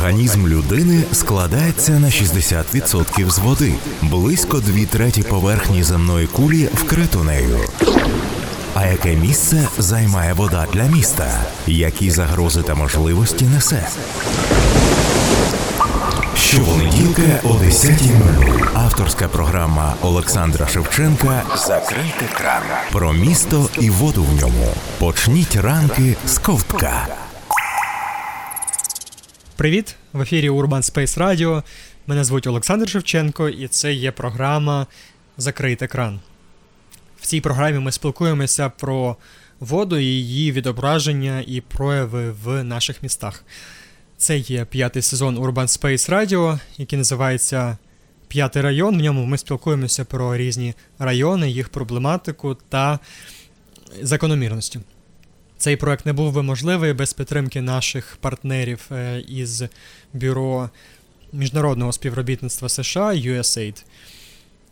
Організм людини складається на 60% з води. Близько дві треті поверхні земної кулі вкрито нею. А яке місце займає вода для міста? Які загрози та можливості несе? Щопонеділка о 10.00. Авторська програма Олександра Шевченка Закрийте кран про місто і воду в ньому. Почніть ранки з ковтка. Привіт! В ефірі Urban Space Radio. Мене звуть Олександр Шевченко, і це є програма Закрийте кран. В цій програмі ми спілкуємося про воду, її відображення і прояви в наших містах. Це є п'ятий сезон Urban Space Radio, який називається П'ятий район. В ньому ми спілкуємося про різні райони, їх проблематику та закономірності. Цей проект не був би можливий без підтримки наших партнерів е, із Бюро міжнародного співробітництва США USAID.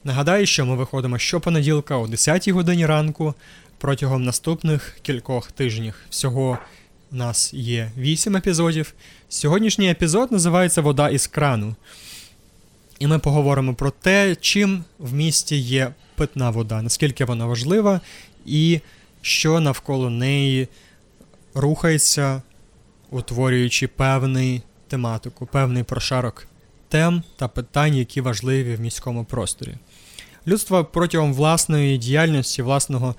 Нагадаю, що ми виходимо щопонеділка о 10 годині ранку протягом наступних кількох тижнів. Всього у нас є 8 епізодів. Сьогоднішній епізод називається Вода із крану. І ми поговоримо про те, чим в місті є питна вода, наскільки вона важлива, і що навколо неї рухається, утворюючи певний тематику, певний прошарок тем та питань, які важливі в міському просторі. Людство протягом власної діяльності, власного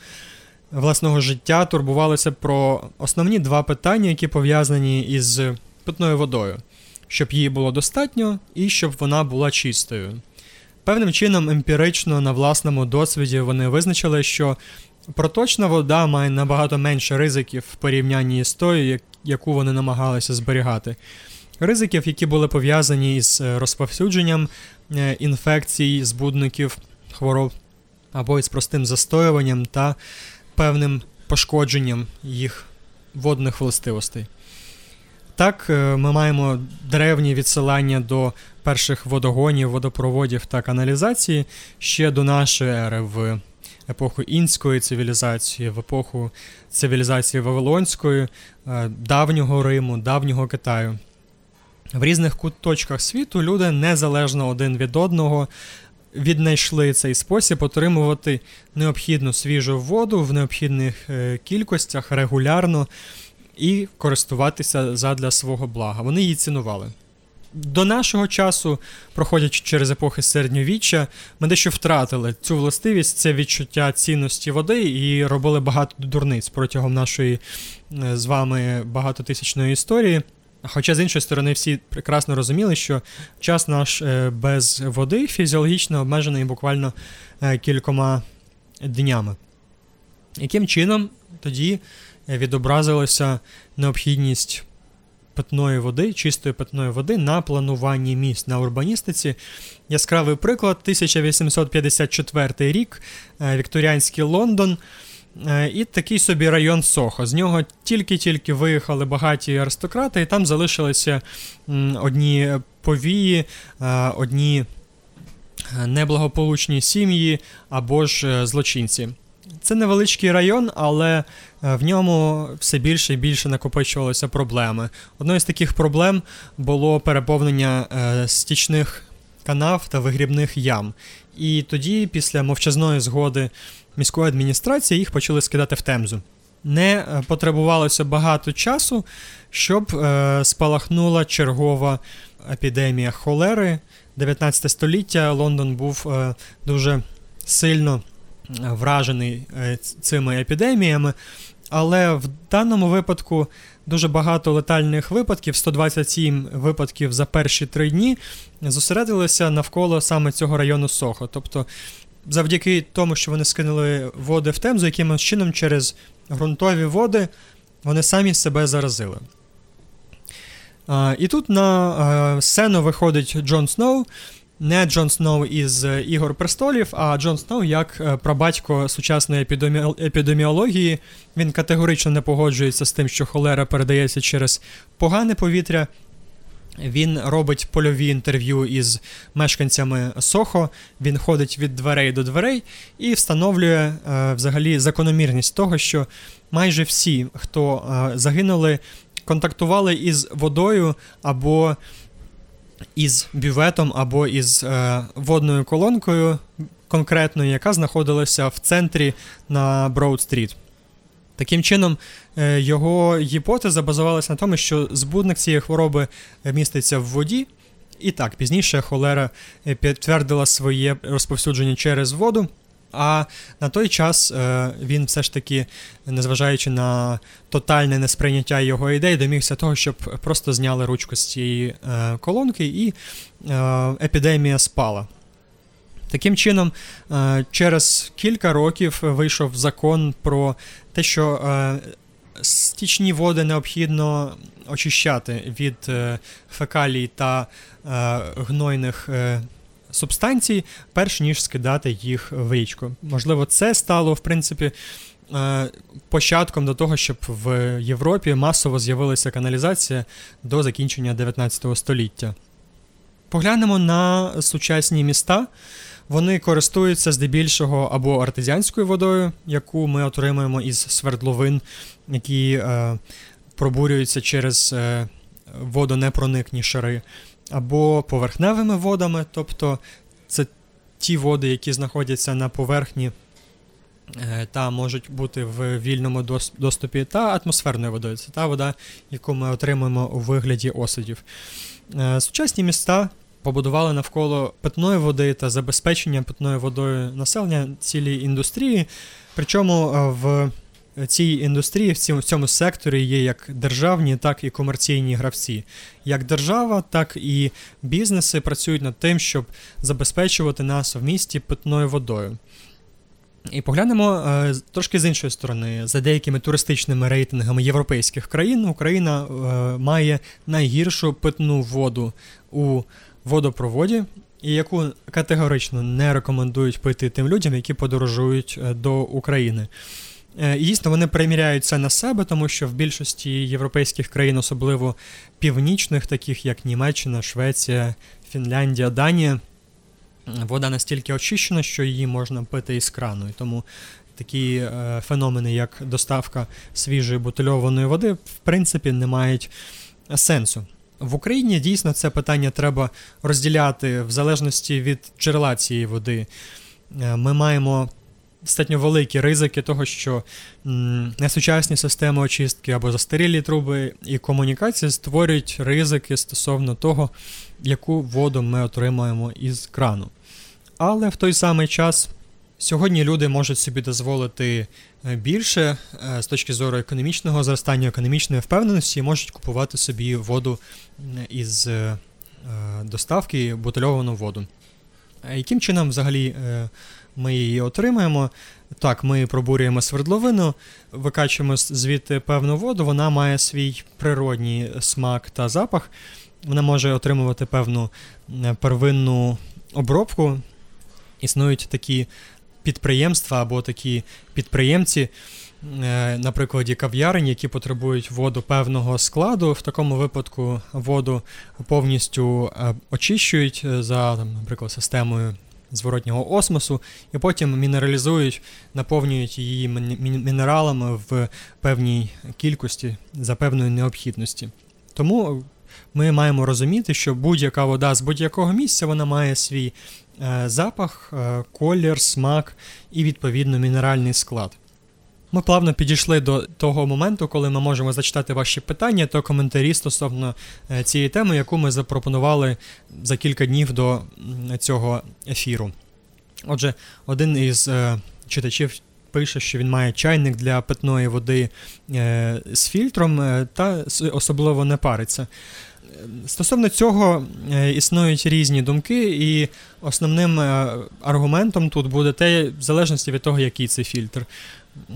власного життя турбувалося про основні два питання, які пов'язані із питною водою, щоб її було достатньо і щоб вона була чистою. Певним чином, емпірично на власному досвіді вони визначили, що проточна вода має набагато менше ризиків в порівнянні з тою, яку вони намагалися зберігати. Ризиків, які були пов'язані із е, розповсюдженням е, інфекцій, збудників, хвороб або із простим застоюванням та певним пошкодженням їх водних властивостей. Так, е, ми маємо древні відсилання до перших водогонів, водопроводів та каналізації ще до нашої ери в епоху інської цивілізації, в епоху цивілізації Вавилонської, е, давнього Риму, давнього Китаю. В різних куточках світу люди незалежно один від одного віднайшли цей спосіб отримувати необхідну свіжу воду в необхідних е, кількостях регулярно і користуватися задля свого блага. Вони її цінували. До нашого часу, проходячи через епохи середньовіччя, ми дещо втратили цю властивість, це відчуття цінності води і робили багато дурниць протягом нашої е, з вами багатотисячної історії. Хоча, з іншої сторони, всі прекрасно розуміли, що час наш е, без води фізіологічно обмежений буквально е, кількома днями. Яким чином тоді відобразилася необхідність питної води, чистої питної води на плануванні міст на урбаністиці? Яскравий приклад, 1854 рік, е, Вікторіанський Лондон. Е, і такий собі район Сохо. З нього тільки-тільки виїхали багаті аристократи, і там залишилися одні повії, е, одні неблагополучні сім'ї або ж злочинці. Це невеличкий район, але в ньому все більше і більше накопичувалися проблеми. Одною з таких проблем було переповнення стічних канав та вигрібних ям. І тоді, після мовчазної згоди міської адміністрації, їх почали скидати в темзу. Не е, потребувалося багато часу, щоб е, спалахнула чергова епідемія холери. 19 століття Лондон був е, дуже сильно вражений е, цими епідеміями, але в даному випадку дуже багато летальних випадків, 127 випадків за перші три дні, зосередилися навколо саме цього району Сохо. Тобто, завдяки тому, що вони скинули води в темзу, якимось чином через ґрунтові води вони самі себе заразили. І тут на сцену виходить Джон Сноу. Не Джон Сноу із Ігор Престолів, а Джон Сноу як е, прабатько сучасної епідеміології. Він категорично не погоджується з тим, що холера передається через погане повітря. Він робить польові інтерв'ю із мешканцями Сохо. Він ходить від дверей до дверей і встановлює е, взагалі закономірність того, що майже всі, хто е, загинули контактували із водою або із бюветом, або із е, водною колонкою конкретною, яка знаходилася в центрі на Броуд-стріт. Таким чином, е, його гіпотеза базувалася на тому, що збудник цієї хвороби міститься в воді. І так, пізніше холера е, підтвердила своє розповсюдження через воду. А на той час е, він все ж таки, незважаючи на тотальне несприйняття його ідей, домігся того, щоб просто зняли ручку з цієї колонки, і епідемія спала. Таким чином, е, через кілька років вийшов закон про те, що е, стічні води необхідно очищати від е, фекалій та гнойних субстанцій, перш ніж скидати їх в річку. Можливо, це стало, в принципі, початком до того, щоб в Європі масово з'явилася каналізація до закінчення 19 століття. Поглянемо на сучасні міста. Вони користуються здебільшого або артезіанською водою, яку ми отримуємо із свердловин, які е, пробурюються через е, водонепроникні шари, або поверхневими водами, тобто це ті води, які знаходяться на поверхні. Е, та можуть бути в вільному доступі, та атмосферною водою. Це та вода, яку ми отримуємо у вигляді осадів. Е, сучасні міста побудували навколо питної води та забезпечення питною водою населення цілій індустрії. Причому е, в цій індустрії, в цьому, в цьому секторі є як державні, так і комерційні гравці. Як держава, так і бізнеси працюють над тим, щоб забезпечувати нас в місті питною водою. І поглянемо е, трошки з іншої сторони, за деякими туристичними рейтингами європейських країн, Україна е, має найгіршу питну воду у водопроводі, і яку категорично не рекомендують пити тим людям, які подорожують е, до України. Е, і дійсно, вони приміряють це на себе, тому що в більшості європейських країн, особливо північних, таких як Німеччина, Швеція, Фінляндія, Данія, вода настільки очищена, що її можна пити із крану. І тому такі е, феномени, як доставка свіжої бутильованої води, в принципі, не мають сенсу. В Україні дійсно це питання треба розділяти в залежності від джерела цієї води. Е, ми маємо достатньо великі ризики того, що несучасні системи очистки або застарілі труби і комунікації створюють ризики стосовно того, яку воду ми отримаємо із крану. Але в той самий час Сьогодні люди можуть собі дозволити е, більше е, з точки зору економічного зростання, економічної впевненості, і можуть купувати собі воду із е, доставки, бутильовану воду. Яким чином взагалі ми її отримаємо? Так, ми пробурюємо свердловину, викачуємо звідти певну воду, вона має свій природній смак та запах, вона може отримувати певну первинну обробку. Існують такі підприємства або такі підприємці, е, на прикладі кав'ярень, які потребують воду певного складу. В такому випадку воду повністю е, очищують е, за, наприклад, системою. Зворотнього осмосу, і потім мінералізують, наповнюють її мінералами в певній кількості за певної необхідності. Тому ми маємо розуміти, що будь-яка вода з будь-якого місця вона має свій Е, запах, е, колір, смак і, відповідно, мінеральний склад. Ми плавно підійшли до того моменту, коли ми можемо зачитати ваші питання та коментарі стосовно е, цієї теми, яку ми запропонували за кілька днів до цього ефіру. Отже, один із читачів пише, що він має чайник для питної води з фільтром та особливо не париться. Стосовно цього е, існують різні думки, і основним е, аргументом тут буде те, в залежності від того, який це фільтр.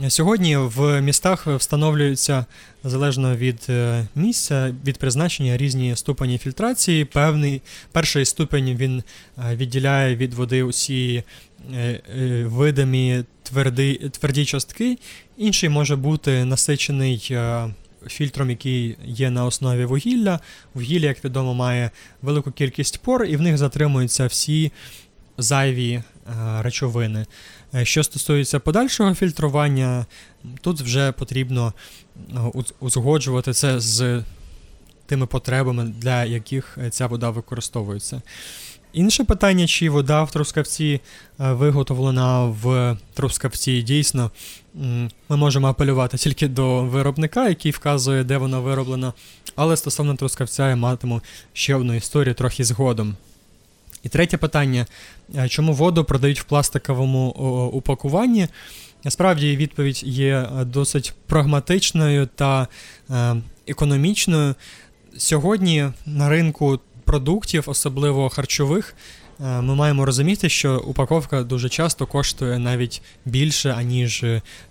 Сьогодні в містах встановлюються залежно від е, місця, від призначення різні ступені фільтрації. Певний перший ступень він відділяє від води усі видимі тверді, тверді частки, інший може бути насичений фільтром, який є на основі вугілля. Вугілля, як відомо, має велику кількість пор, і в них затримуються всі зайві речовини. Що стосується подальшого фільтрування, тут вже потрібно узгоджувати це з тими потребами, для яких ця вода використовується. Інше питання, чи вода в Трускавці е, виготовлена в Трускавці, дійсно, ми можемо апелювати тільки до виробника, який вказує, де вона вироблена. Але стосовно Трускавця я матиму ще одну історію трохи згодом. І третє питання: е, чому воду продають в пластиковому упакуванні? Насправді відповідь є е, досить прагматичною та економічною. Сьогодні на ринку продуктів, особливо харчових, е, ми маємо розуміти, що упаковка дуже часто коштує навіть більше, аніж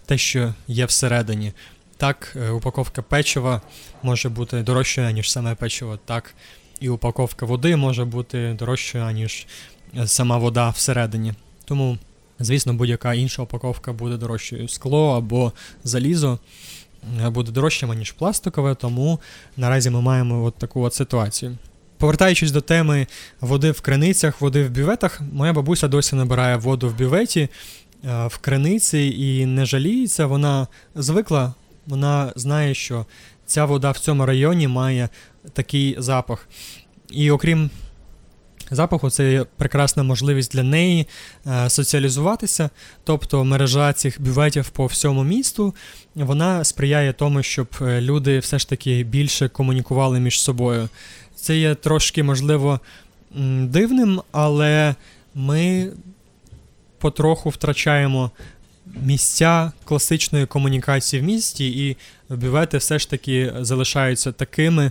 те, що є всередині. Так, е, упаковка печива може бути дорожчою, ніж саме печиво, так і упаковка води може бути дорожчою, ніж е, сама вода всередині. Тому, звісно, будь-яка інша упаковка буде дорожчою. Скло або залізо буде дорожчим, ніж пластикове, тому наразі ми маємо от таку от ситуацію. Повертаючись до теми води в криницях, води в бюветах, моя бабуся досі набирає воду в бюветі е, в криниці і не жаліється. Вона звикла, вона знає, що ця вода в цьому районі має такий запах. І окрім запаху, це прекрасна можливість для неї е, соціалізуватися. Тобто мережа цих бюветів по всьому місту вона сприяє тому, щоб е, люди все ж таки більше комунікували між собою. Це є трошки, можливо, дивним, але ми потроху втрачаємо місця класичної комунікації в місті, і бювети все ж таки залишаються такими,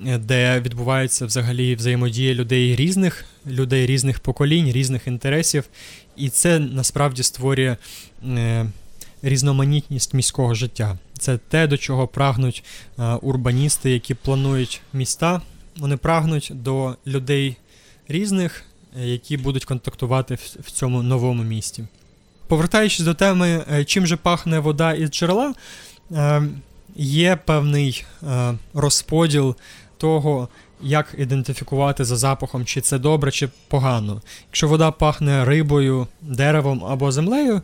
де відбувається взагалі взаємодія людей різних, людей різних поколінь, різних інтересів. І це насправді створює е, різноманітність міського життя. Це те, до чого прагнуть е, урбаністи, які планують міста. Вони прагнуть до людей різних, е, які будуть контактувати в цьому новому місті. Повертаючись до теми, е, чим же пахне вода із джерела, е, є певний розподіл того, як ідентифікувати за запахом, чи це добре, чи погано. Якщо вода пахне рибою, деревом або землею,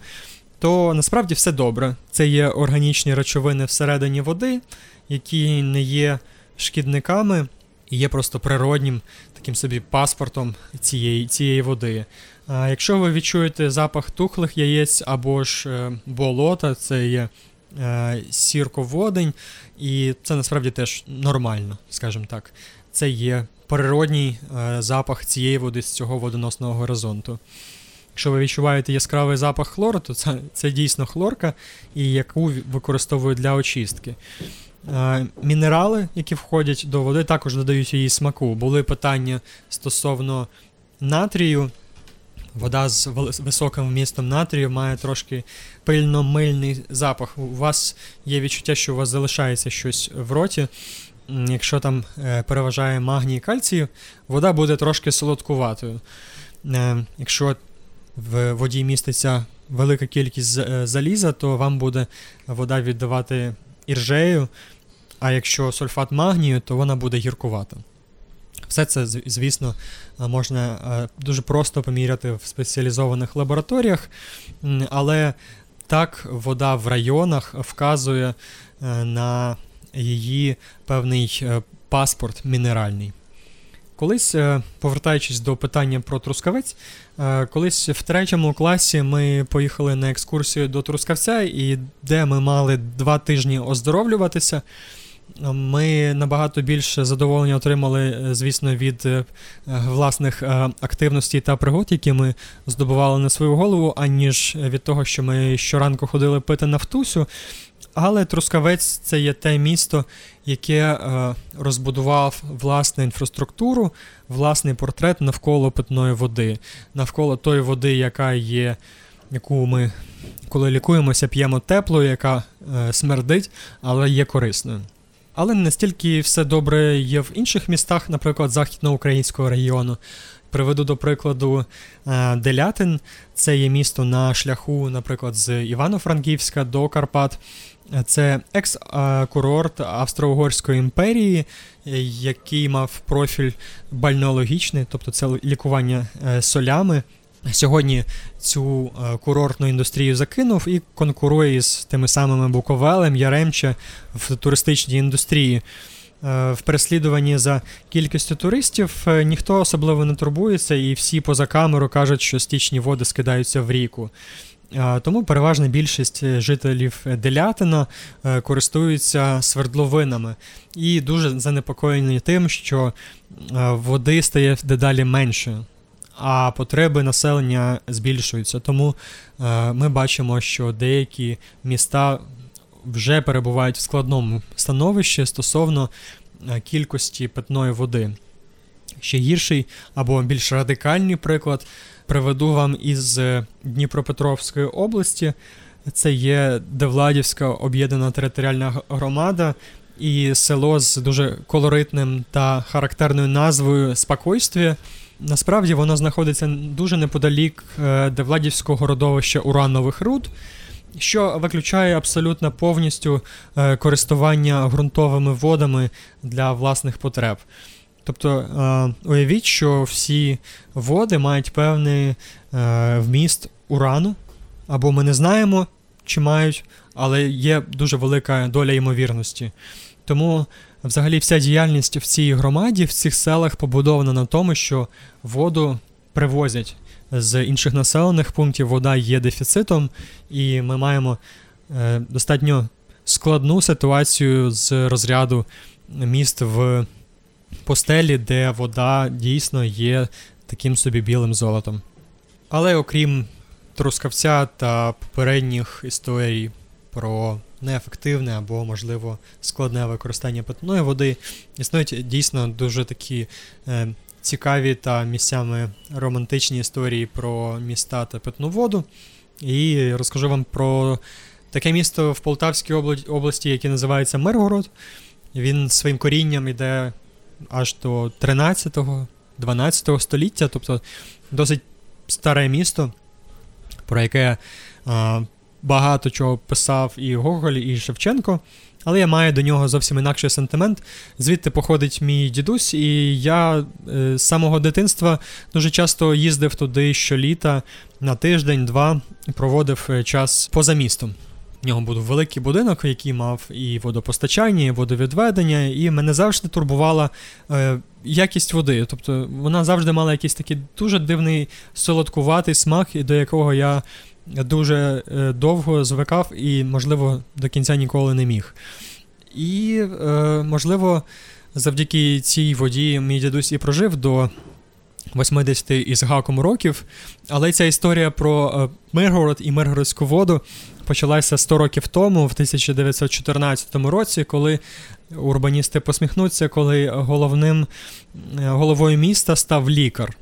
то насправді все добре. Це є органічні речовини всередині води, які не є шкідниками і є просто природнім таким собі паспортом цієї цієї води. А Якщо ви відчуєте запах тухлих яєць або ж е, болота, це є сірководень, і це насправді теж нормально, скажімо так. Це є природній е, запах цієї води з цього водоносного горизонту. Якщо ви відчуваєте яскравий запах хлору, то це це дійсно хлорка, і яку використовують для очистки. Мінерали, які входять до води, також додають її смаку. Були питання стосовно натрію. Вода з високим вмістом натрію має трошки пильно-мильний запах. У вас є відчуття, що у вас залишається щось в роті. Якщо там е, переважає магній і кальцію, вода буде трошки солодкуватою. Е, якщо в воді міститься велика кількість е, заліза, то вам буде вода віддавати іржею, а якщо сульфат магнію, то вона буде гіркувата. Все це, звісно, можна дуже просто поміряти в спеціалізованих лабораторіях, але так вода в районах вказує е, на її певний е, паспорт мінеральний. Колись, е, повертаючись до питання про Трускавець, колись в третьому класі ми поїхали на екскурсію до Трускавця, і де ми мали два тижні оздоровлюватися. Ми набагато більше задоволення отримали, е, звісно, від е, власних е, активностей та пригод, які ми здобували на свою голову, аніж від того, що ми щоранку ходили пити нафтусю. Але Трускавець це є те місто, яке розбудував власну інфраструктуру, власний портрет навколо питної води, навколо тої води, яка є, яку ми, коли лікуємося, п'ємо теплою, яка смердить, але є корисною. Але не настільки все добре є в інших містах, наприклад, західноукраїнського регіону. Приведу до прикладу е, Делятин, це є місто на шляху, наприклад, з Івано-Франківська до Карпат. Це екс-курорт Австро-Угорської імперії, який мав профіль бальнеологічний, тобто це лікування е, солями. Сьогодні цю е, курортну індустрію закинув і конкурує з тими самими Буковелем, Яремче в туристичній індустрії. Е, в переслідуванні за кількістю туристів е, ніхто особливо не турбується, і всі поза камеру кажуть, що стічні води скидаються в ріку. Тому переважна більшість жителів Делятина користуються свердловинами і дуже занепокоєні тим, що води стає дедалі менше а потреби населення збільшуються. Тому е, ми бачимо, що деякі міста вже перебувають в складному становищі стосовно е, кількості питної води. Ще гірший або більш радикальний приклад приведу вам із е, Дніпропетровської області. Це є Девладівська об'єднана територіальна громада і село з дуже колоритним та характерною назвою Спокойстві. Насправді воно знаходиться дуже неподалік е, Девладівського родовища уранових руд, що виключає абсолютно повністю е, користування ґрунтовими водами для власних потреб. Тобто е, уявіть, що всі води мають певний вміст урану, або ми не знаємо, чи мають, але є дуже велика доля ймовірності. Тому Взагалі, вся діяльність в цій громаді, в цих селах побудована на тому, що воду привозять з інших населених пунктів, вода є дефіцитом, і ми маємо е, достатньо складну ситуацію з розряду міст в постелі, де вода дійсно є таким собі білим золотом. Але окрім трускавця та попередніх історій про неефективне або, можливо, складне використання питної води. Існують дійсно дуже такі е, цікаві та місцями романтичні історії про міста та питну воду. І розкажу вам про таке місто в Полтавській області, яке називається Миргород. Він своїм корінням йде аж до 13-12 століття, тобто досить старе місто, про яке багато чого писав і Гоголь, і Шевченко. Але я маю до нього зовсім інакший сентимент. Звідти походить мій дідусь, і я е, з самого дитинства дуже часто їздив туди щоліта на тиждень-два і проводив е, час поза містом. В нього був великий будинок, який мав і водопостачання, і водовідведення, і мене завжди турбувала е, якість води. Тобто вона завжди мала якийсь такий дуже дивний солодкуватий смак, до якого я дуже е, довго звикав і, можливо, до кінця ніколи не міг. І, е, можливо, завдяки цій воді мій дідусь і прожив до 80 із гаком років. Але ця історія про е, Миргород і Миргородську воду почалася 100 років тому, в 1914 році, коли урбаністи посміхнуться, коли головним головою міста став лікар.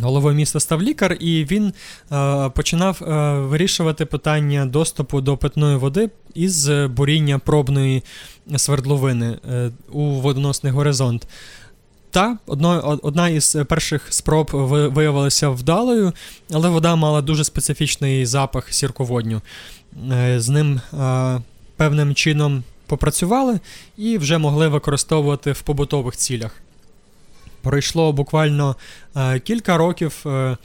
Головою міста став лікар, і він е, починав е, вирішувати питання доступу до питної води із буріння пробної свердловини е, у водоносний горизонт. Та одно, одна із перших спроб виявилася вдалою, але вода мала дуже специфічний запах сірководню. Е, з ним е, певним чином попрацювали і вже могли використовувати в побутових цілях. Пройшло буквально е, кілька років. Е,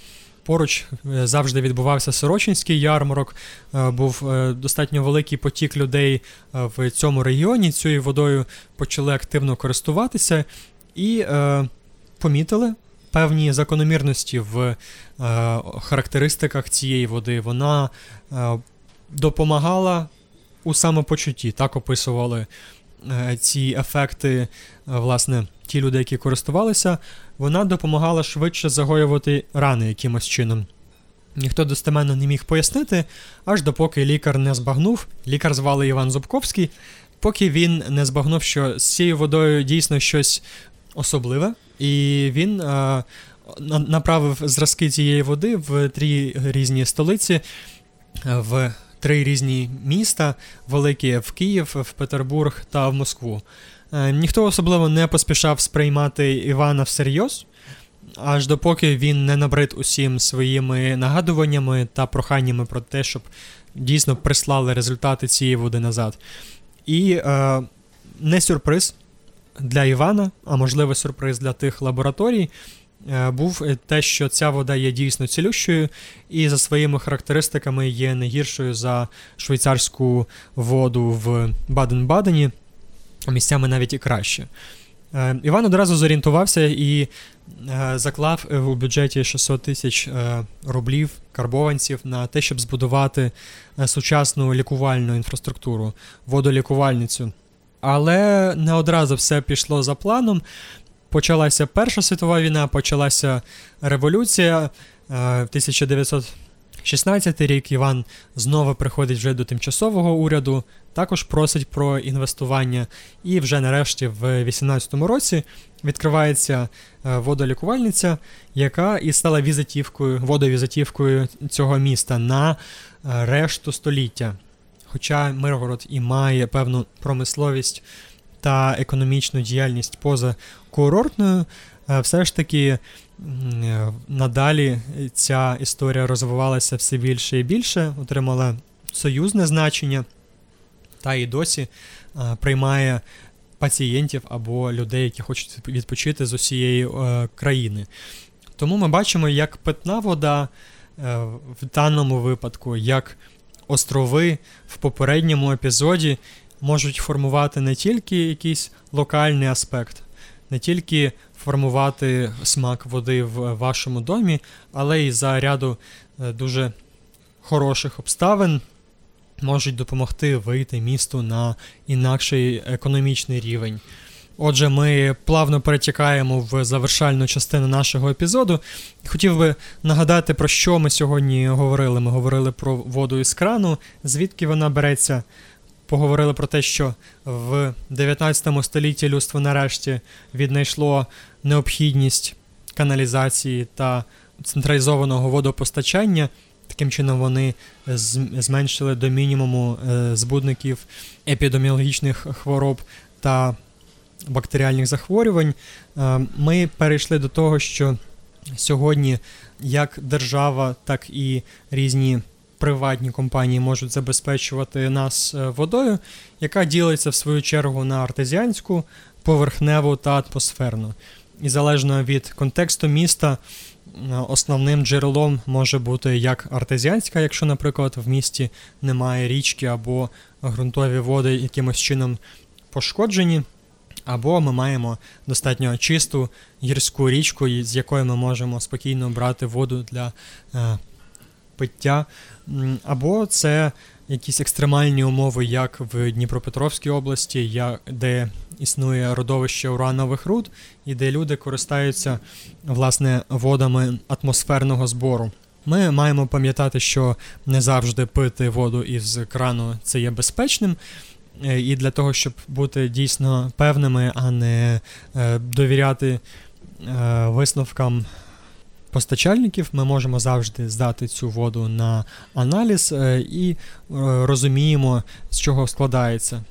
поруч е, завжди відбувався Сорочинський ярмарок, був достатньо великий потік людей в цьому регіоні. Цією водою почали активно користуватися і помітили певні закономірності в характеристиках цієї води. Вона допомагала у самопочутті, так описували ці ефекти, власне ті люди, які користувалися, вона допомагала швидше загоювати рани якимось чином. Ніхто достеменно не міг пояснити, аж допоки лікар не збагнув, лікар звали Іван Зубковський, поки він не збагнув, що з цією водою дійсно щось особливе, і він е, направив зразки цієї води в три різні столиці, в три різні міста: великі в Київ, в Петербург та в Москву. Е, ніхто особливо не поспішав сприймати Івана всерйоз, аж допоки він не набрид усім своїми нагадуваннями та проханнями про те, щоб дійсно прислали результати цієї води назад. І е, не сюрприз для Івана, а можливо, сюрприз для тих лабораторій. Е, був те, що ця вода є дійсно цілющою і за своїми характеристиками є не гіршою за швейцарську воду в Баден-Бадені, місцями навіть і краще. Е, Іван одразу зорієнтувався і заклав у бюджеті 600 тисяч рублів карбованців на те, щоб збудувати сучасну лікувальну інфраструктуру, водолікувальницю. Але не одразу все пішло за планом. Почалася Перша світова війна, почалася революція. 1916 е, рік Іван знову приходить вже до тимчасового уряду, також просить про інвестування. І вже нарешті, в 18-му році, відкривається е, водолікувальниця, яка і стала візитівкою, водовізитівкою цього міста на е, решту століття. Хоча Миргород і має певну промисловість та економічну діяльність поза курортною, е, все ж таки е, надалі ця історія розвивалася все більше і більше, отримала союзне значення, та і досі е, приймає пацієнтів або людей, які хочуть відпочити з усієї країни. Тому ми бачимо, як питна вода в даному випадку, як острови в попередньому епізоді можуть формувати не тільки якийсь локальний аспект, не тільки формувати смак води в вашому домі, але й за ряду е, дуже хороших обставин можуть допомогти вийти місту на інакший економічний рівень. Отже, ми плавно перетікаємо в завершальну частину нашого епізоду. Хотів би нагадати, про що ми сьогодні говорили. Ми говорили про воду із крану, звідки вона береться. Поговорили про те, що в 19 столітті людство нарешті віднайшло необхідність каналізації та централізованого водопостачання. Таким чином, вони зменшили до мінімуму е, збудників епідеміологічних хвороб та бактеріальних захворювань, е, ми перейшли до того, що сьогодні як держава, так і різні приватні компанії можуть забезпечувати нас е, водою, яка ділиться в свою чергу на артезіанську, поверхневу та атмосферну. І залежно від контексту міста. Е, основним джерелом може бути як артезіанська, якщо, наприклад, в місті немає річки або ґрунтові води якимось чином пошкоджені, або ми маємо достатньо чисту гірську річку, з якої ми можемо спокійно брати воду для е, пиття, або це якісь екстремальні умови, як в Дніпропетровській області, де існує родовище уранових руд, і де люди користаються власне водами атмосферного збору. Ми маємо пам'ятати, що не завжди пити воду із крану це є безпечним. Е, і для того, щоб бути дійсно певними, а не е, довіряти е, висновкам постачальників, ми можемо завжди здати цю воду на аналіз і розуміємо, з чого складається.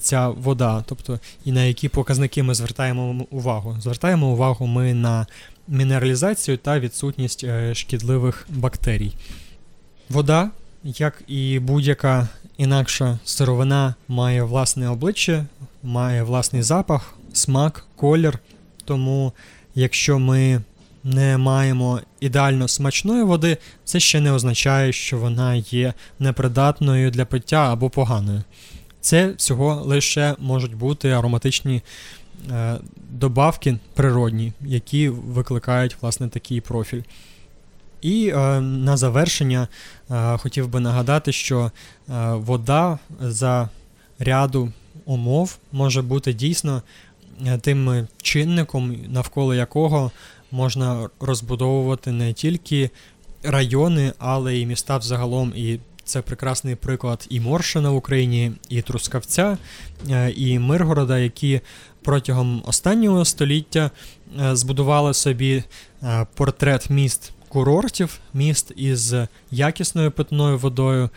Ця вода, тобто і на які показники ми звертаємо увагу. Звертаємо увагу ми на мінералізацію та відсутність шкідливих бактерій. Вода, як і будь-яка інакша сировина має власне обличчя, має власний запах, смак, колір. Тому, якщо ми не маємо ідеально смачної води, це ще не означає, що вона є непридатною для пиття або поганою. Це всього лише можуть бути ароматичні е, добавки природні, які викликають власне такий профіль. І е, на завершення е, хотів би нагадати, що е, вода за ряду умов може бути дійсно е, тим чинником, навколо якого можна розбудовувати не тільки райони, але й міста взагалом. І це прекрасний приклад і Моршина в Україні, і Трускавця, е, і Миргорода, які протягом останнього століття е, збудували собі портрет міст курортів, міст із якісною питною водою.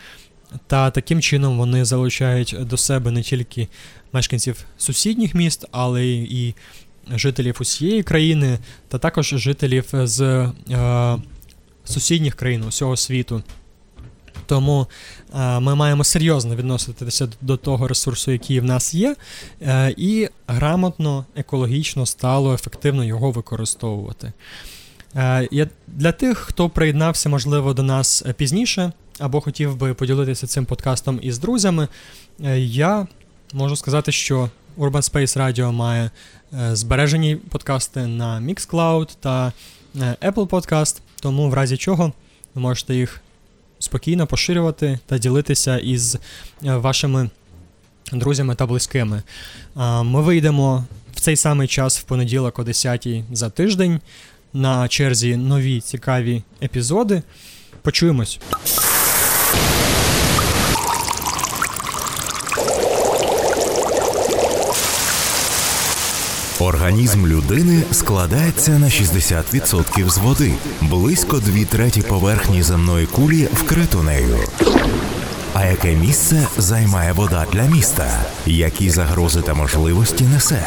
Та таким чином вони залучають до себе не тільки мешканців сусідніх міст, але і жителів усієї країни, та також жителів з е, сусідніх країн усього світу. Тому е, ми маємо серйозно відноситися до того ресурсу, який в нас є, е, і грамотно, екологічно, стало ефективно його використовувати. Е, Для тих, хто приєднався, можливо, до нас пізніше, або хотів би поділитися цим подкастом із друзями, е, я можу сказати, що Urban Space Radio має е, збережені подкасти на Mixcloud та е, Apple Podcast, тому в разі чого ви можете їх спокійно поширювати та ділитися із вашими друзями та близькими. Ми вийдемо в цей самий час в понеділок о 10 за тиждень. На черзі нові цікаві епізоди. Почуємось. Організм людини складається на 60% з води. Близько дві треті поверхні земної кулі вкрито нею. А яке місце займає вода для міста? Які загрози та можливості несе?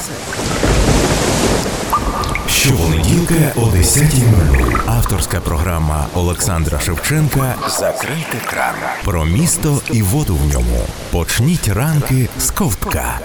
Щопонеділка о 10.00. Авторська програма Олександра Шевченка Закрийте кран про місто і воду в ньому. Почніть ранки з ковтка.